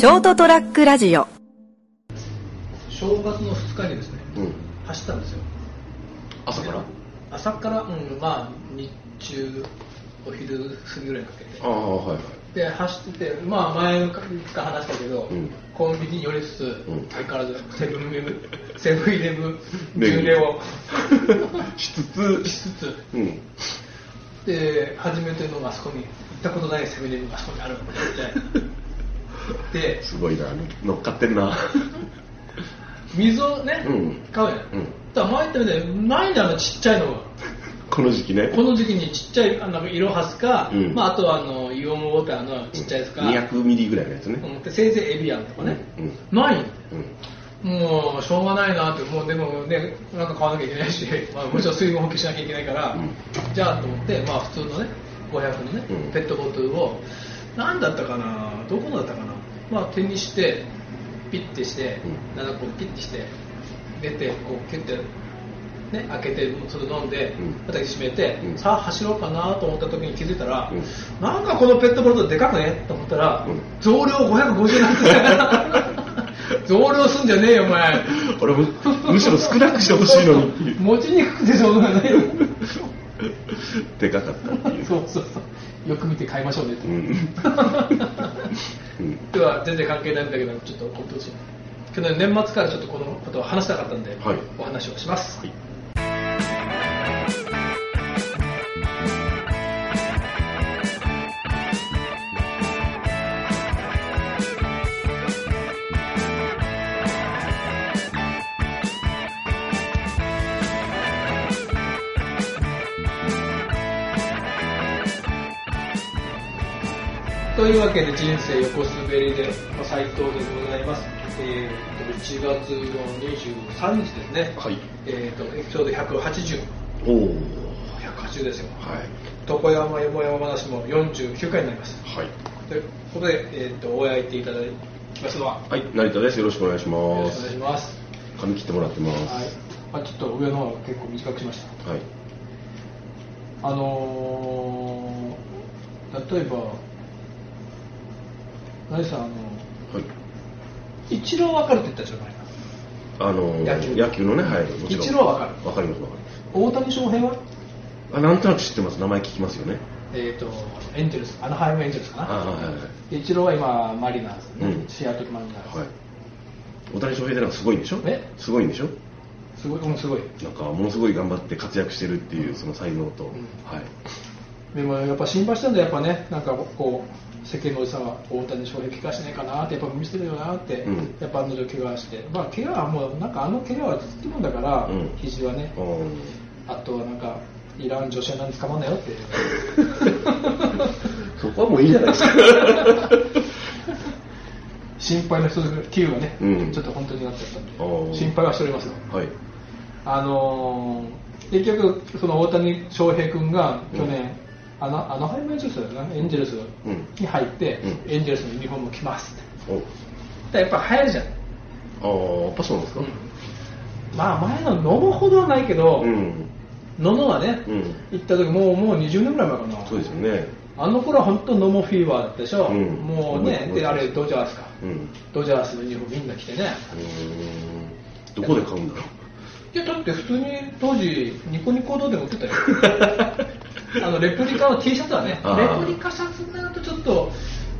ショートトラックラジオ。正月の2日にですねうん。走ったんですよ。朝から？朝から、うん、まあ日中お昼過ぎぐらいにかけて。ああ、はいはい。で走っててまあ前のか話したけど、うん。コンビニに寄りつつ、ん。相変わらずセブンイレブン セブンイレブン巡礼を。しつつ、しつつ。うん。で初めてのあそこに行ったことないセブンイレブンがあそこにあるって ですごいな、乗っかってんな。水をね、うん。買うやん、うん。だから前行ってみてないんだよちっちゃいのが。この時期ね。この時期にちっちゃいあのイロハスか、うん。まあ、あとはあのイオンウォーターのちっちゃいやつか、200ミリぐらいのやつね。うんでせいぜいエビアンとかね、うん。ないん。もうしょうがないなってもうでもねなんか買わなきゃいけないし、まあ、もちろん水分補給しなきゃいけないから、うん。じゃあと思って、まあ、普通のね500のね、うん。ペットボトルを何だったかなどこのだったかな、まあ、手にしてピッてして、うん。7個ピッてして出てこうキュッてね、開けてそれ飲んで、うん。また閉めて、うん。さあ走ろうかなと思った時に気づいたら、うん。なんかこのペットボトルでかくね？と思ったら、うん。増量550なんて。増量すんじゃねえよお前。俺も、むしろ少なくしてほしいのに。持ちにくくてしょうがない。よでかかったっていう。そうそうそう。よく見て買いましょうねって、うん。うん。では全然関係ないんだけどちょっと今年去年年末からちょっとこのことを話したかったんで、はい。お話をします、はいというわけで人生横滑りでまあ斉藤でございます、えー、と1月の23日ですね、はい。えー、とエピソード180おお。180ですよはい。床山よもやま話も49回になりますはい。ということで、えー、とお会いいていただきますのははい、成田です。よろしくお願いしよますろしくお願い。します髪切ってもらってます。はい、まあ、ちょっと上の方は結構短くしましたはい。あのー、例えば何さんあのはい。一郎分かるって言ったでしょ前あの野球野球のね、はい。もちろん。一郎はわかるわかります、わかります。大谷翔平は？あ、なんとなく知ってます。名前聞きますよね。えっ、とエンジェルスアナハイムエンジェルスかなあはいはい一郎は今マリナーズ、ねうんシアトルマリナーズ、はい。大谷翔平ってなんかすごいんでしょ？え？すごいんでしょ？すごいうんすごいなんかものすごい頑張って活躍してるっていうその才能と、んはい。でもやっぱ心配したんだやっぱねなんかこう世間のおじさんは大谷翔平怪我しないかなってやっぱ見せてるよなって、うん。やっぱ案の定怪我してまあ怪我はもうなんかあの怪我はずっともんだから、うん。肘はね。うん。あとはなんかいらん女子は何捕まんなよって。そこはもういいんじゃないですか。心配の人9がね、うん。ちょっと本当になっちゃったんで心配はしておりますよ。はい。あのー結局その大谷翔平君が去年、あのあのハイムエンジェルスだよなエンジェルスうん。に入って、うん。エンジェルスのユニフォームを着ます。ってやっぱ流行るじゃん、ああ、やっぱそうなんですか、まあ前の野茂ほどはないけど、うん。野茂はね、うん。行った時もうもう20年ぐらい前かな。そうですよね。あの頃は本当野茂フィーバーだったでしょ、うん。もうねうんであれドジャースか。うん。うドジャースのユニフォームみんな着てね。どこで買うんだろいやだって普通に当時ニコニコ堂でも売ってたよ あのレプリカの T シャツはねレプリカシャツになるとちょっと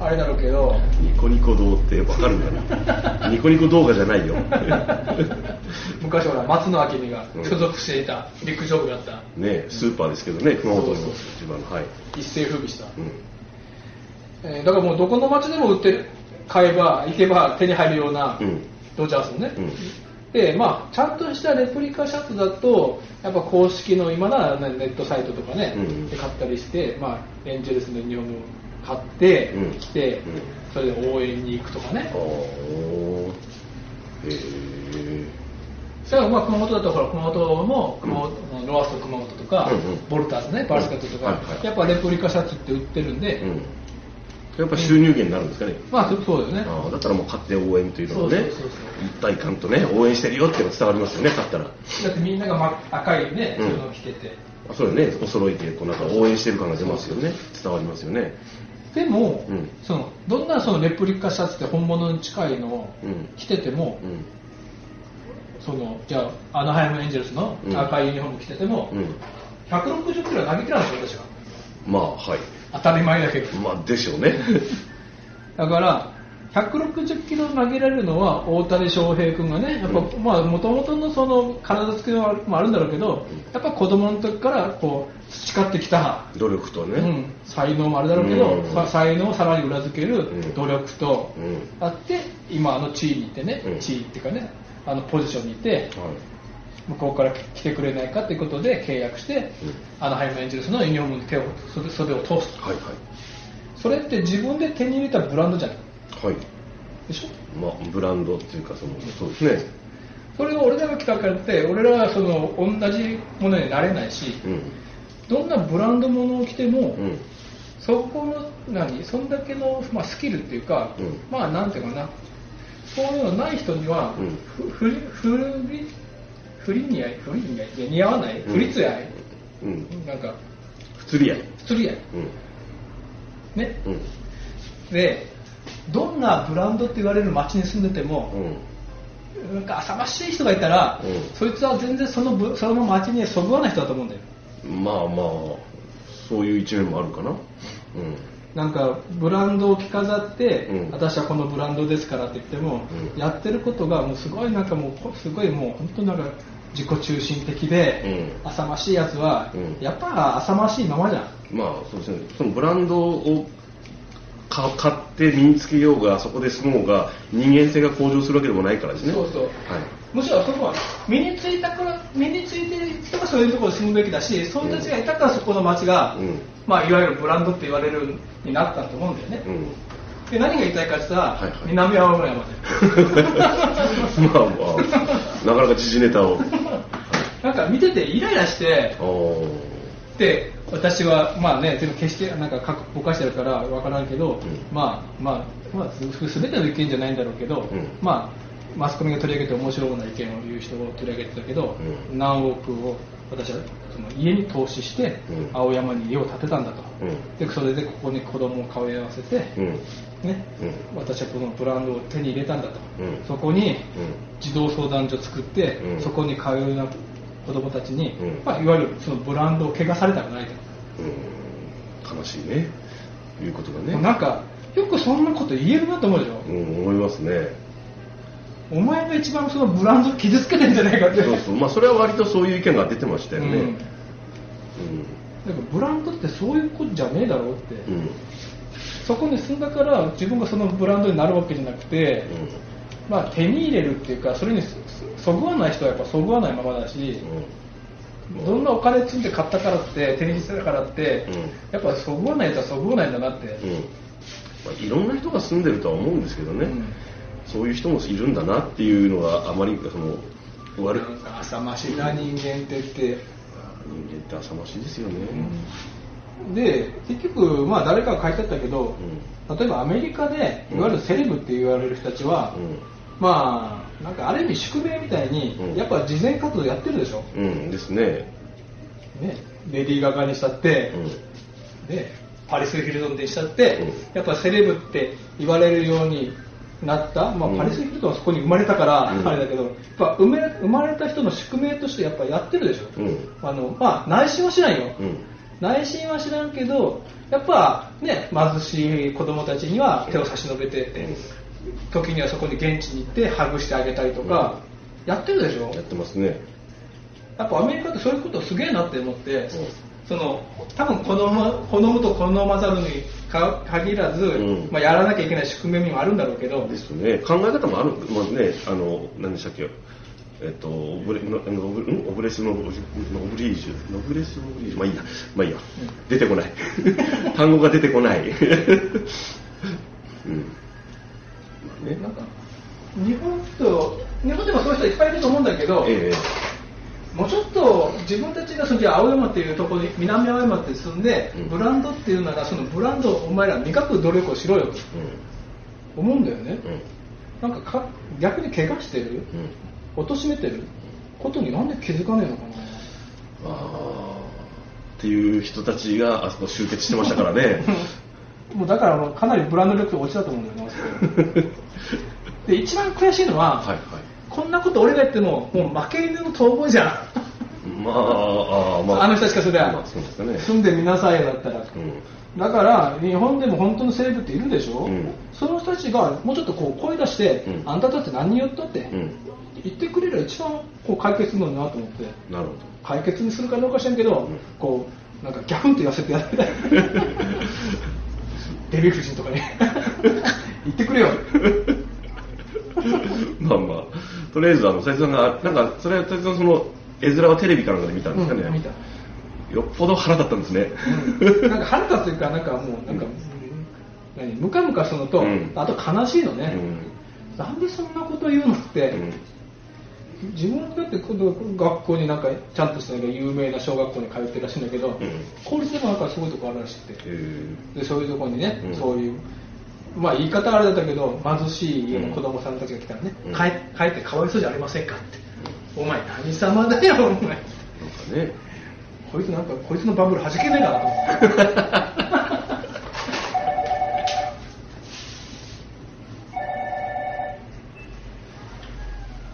あれだろうけどう。ニコニコ動ってわかるんだな。ニコニコ動画じゃないよ。昔ほら松野明美がうん所属していた陸上部だったねスーパーですけどね、熊本の一番の。はい。一世風靡した、うん。えーだからもうどこの町でも売ってる？買えば行けば手に入るようなうん。ドジャースのね、うん。でまあちゃんとしたレプリカシャツだとやっぱ公式の今ならねネットサイトとかね、うんで買ったりして、まあ、エンジェルスのユニフォーム買って、うん。着て、うん。それで応援に行くとかね。へえ。だからまあ熊本だとほら熊本も熊本、ロアスト熊本とか、うんうん。ボルターズねバルスカットとか、はいはい。やっぱレプリカシャツって売ってるんで、うん。やっぱ収入源になるんですかね。まあそそうだよね。ああだったらもう買って応援というのをね一体感とね応援してるよっていうのが伝わりますよね買ったら。だってみんなが、ま、赤いね、うん。そういうのを着てて。あそうよね。お揃いでこうなんか応援してる感が出ますよね伝わりますよね。でも、うん。そのどんなそのレプリカシャツって本物に近いのをうん。着てても、うん。そのじゃあアナハイムエンジェルスのうん。赤いユニフォーム着てても、うん。160キロ投げてないんですよ私は。まあはい当たり前だけど。まあでしょうね。だから160キロ投げられるのは大谷翔平君がね、やっぱ、うん。まあ、もともとのその体つきもあるんだろうけど、やっぱ子供の時からこう培ってきた、努力とね、うん、才能もあるだろうけど、うん。さ才能をさらに裏付けるん。努力とうん。あって、今、あの地位にいてね、うん。地位っていうかね、あのポジションにいて、はい向こうから来てくれないかということで契約して、うん。アナハイムエンジェルスのユニフォームに手を袖袖を通す。と、はい。それって自分で手に入れたブランドじゃない？はい。はいでしょ？まあブランドっていうかそのそうですね。それを俺らが来たからって俺らはその同じものになれないしうん。どんなブランドものを着ても、うん。そこの何？そんだけの、まあ、スキルっていうか、うん。まあなんていうかな。そういうのない人には、うん。ふふりふり不利に合い不利に合い。いや似合わない？うん。不利合い、うん。なんか不釣り合い不釣り合い。うん。ね？うん。でどんなブランドって言われる街に住んでても、うん。なんか浅ましい人がいたら、うん。そいつは全然そのぶその街にそぐわない人だと思うんだよ。まあまあそういう一面もあるかな。うんなんかブランドを着飾って、うん。私はこのブランドですからって言っても、うん。やってることがもうすごいなんかもうこすごいもう本当なんか自己中心的で、うん。浅ましいやつは、うん。やっぱ浅ましいままじゃん。まあそうですね。そのブランドをか買って身につけようがそこで住もうが人間性が向上するわけでもないからですね。そうそう。はい。むしろそこは身についたから身についそういうところに住むべきだしそういう人たちがいたからそこの街が、うん。まあ、いわゆるブランドって言われるようになったと思うんだよね、うん。で何が言いたいかって言ったら、はいはい。南青山で まあまあ。なかなか時事ネタを。なんか見ててイライラしてで私はまあね全部決してなんかぼかしてるからわからんけど、ん。まあまあまあすすべての意見じゃないんだろうけど、うん。まあマスコミが取り上げて面白いような意見を言う人を取り上げてたけど、うん。何億を私はその家に投資して、うん。青山に家を建てたんだと、うん。でそれでここに子供を通い合わせて、うん。ねうん。私はこのブランドを手に入れたんだと、うん。そこにうん。児童相談所作って、うん。そこに通うような子供たちに、うん。まあ、いわゆるそのブランドを汚されたくないと。うん。悲しいね。いうことだね。なんかよくそんなこと言えるなと思うでしょ、うん思いますねお前が一番そのブランドを傷つけてんじゃないかって。そうそう。まあそれは割とそういう意見が出てましたよね。うん。なん。かブランドってそういうことじゃねえだろうって、うん。うんそこに住んだから自分がそのブランドになるわけじゃなくて、まあ、手に入れるっていうかそれにそそぐわない人はやっぱそぐわないままだし、うん。どんなお金積んで買ったからって手に入れたからって、うん。やっぱそぐわないやつはそぐわないんだなって、うん。まあ、いろんな人が住んでるとは思うんですけどね、うんそういう人もいるんだなっていうのがあまりその悪いなんか浅ましいな人間ってって。人間って。浅ましいですよね、で結局、まあ、誰かが書いてあったけど、例えばアメリカでいわゆるセレブって言われる人たちは、まあなんかある意味宿命みたいに、うん。やっぱ慈善活動やってるでしょ、うん、うん、ですね、ね、レディー・ガガにしたって、うん。ね、パリス・ヒルトンでしたって、うん。やっぱセレブって言われるようになった、まあうん。パリス・ヒルトンはそこに生まれたから、うん。あれだけどやっぱ生め生まれた人の宿命としてやっぱやってるでしょ、うん。あのまあ、内心はしないよ、うん。内心は知らんけどやっぱね貧しい子供たちには手を差し伸べてって、時にはそこに現地に行ってハグしてあげたりとか、やってるでしょ。やってますね、やっぱアメリカってそういうことすげえなって思って、うんその多分好む好むと好まざるにか限らず、うん。まあ、やらなきゃいけない宿命にもあるんだろうけど、ですね、考え方もある、まあね、あの何でしたっけ、えっと、オブレノノブん？オブレスノブノブリージュ、ノブレスノブリージュ、まあいいや、まあいいや、出てこない、単語が出てこない。うん。まあね。なんか日本と日本でもそういう人いっぱいいると思うんだけど、えもうちょっと自分たちがその青山っていうところに南青山って住んで、うん。ブランドっていうならそのブランドをお前ら磨く努力をしろよとえ思うんだよね、なんかか逆に怪我してる？うん。貶めてる？ことになんで気づかねえのかな？あー。っていう人たちがあそこ集結してましたからね。もうだからかなりブランド力落ちたと思うんだよね で一番悔しいのは、はいはいこんなこと俺が言ってももう負け犬の逃亡じゃん。まあああまあ。あの人たちからすればまあそうですかね。住んでみなさいだったら、うん。だから日本でも本当のセレブっているでしょ、うん。その人たちがもうちょっとこう声出して、うん。あんたたち何言ったって、うん。言ってくれれば一番こう解決するのになと思って。なるほ解決にするかどうか知らんけど、ん。こうなんかギャフンと言わせてやってたいデヴィ夫人とかに。言ってくれよ。ど まあまあ。とりあえずあの斉藤さんがなんかそれは斉藤さんその絵面はテレビかなんかで見たんですかね、うん見た。よっぽど腹立ったんですね、うん。なんか腹立つというか、なんかもう、なんか、何？ムカムカするのと、うん。あと悲しいのね、うん。なんでそんなこと言うのって、うん。自分だって今度学校になんかちゃんとした有名な小学校に通ってるらしいんだけど、ん。公立でもなんかすごいとこあるらしくて、えでそういうところにね、うん。そういう、まあ言い方はあれだったけど、貧しい家の子供さんたちが来たらね、うん帰帰ってかわいそうじゃありませんかって、お前何様だよ、お前。ーなんかねこいつなんか、こいつのバブル弾けないかなと思って。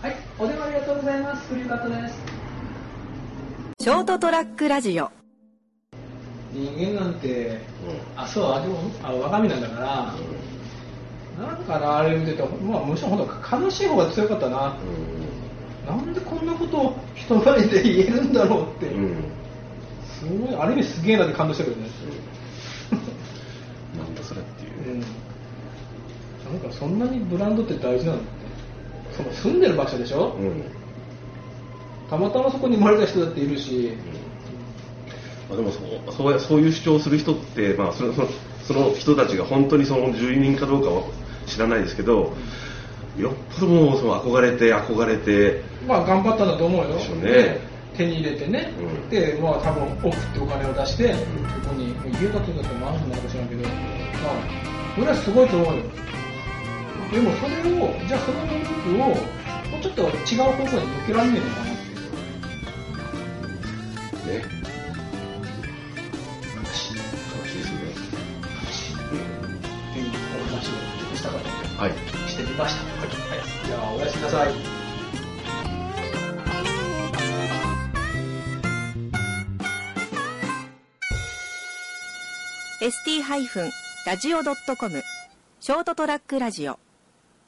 はい、お電話ありがとうございます。クリューカットです。ショートトラックラジオ人間なんて、うあ、そう、あ、でも、あ、我が身なんだから、なんかな、あれ見てて、まあ、むしろ本当悲しい方が強かったな。なんでこんなことを人前で言えるんだろうって。すごい、ある意味すげえなって感動してるよね。なんだそれっていうう、ん。なんかそんなにブランドって大事なのって。その住んでる場所でしょ、うんたまたまそこに生まれた人だっているし、まあ、でもそうそうやそういう主張をする人って、まあ、そのその人たちが本当にその住人かどうかは知らないですけどよっぽどもうその憧れて憧れてまあ頑張ったんだと思うよ。でしょうね。で手に入れてね、うん。で、まあ多分送ってお金を出して、そこに、家だとだとマンションなのか知らんけど、まあ、それはすごいと思うよ。でもそれを、じゃあその能力を、もうちょっと違う方向に向けられないのかなっていう。ねはいしてみました。はい。じゃあおやすみなさい。ST-radio.com ショートトラックラジオ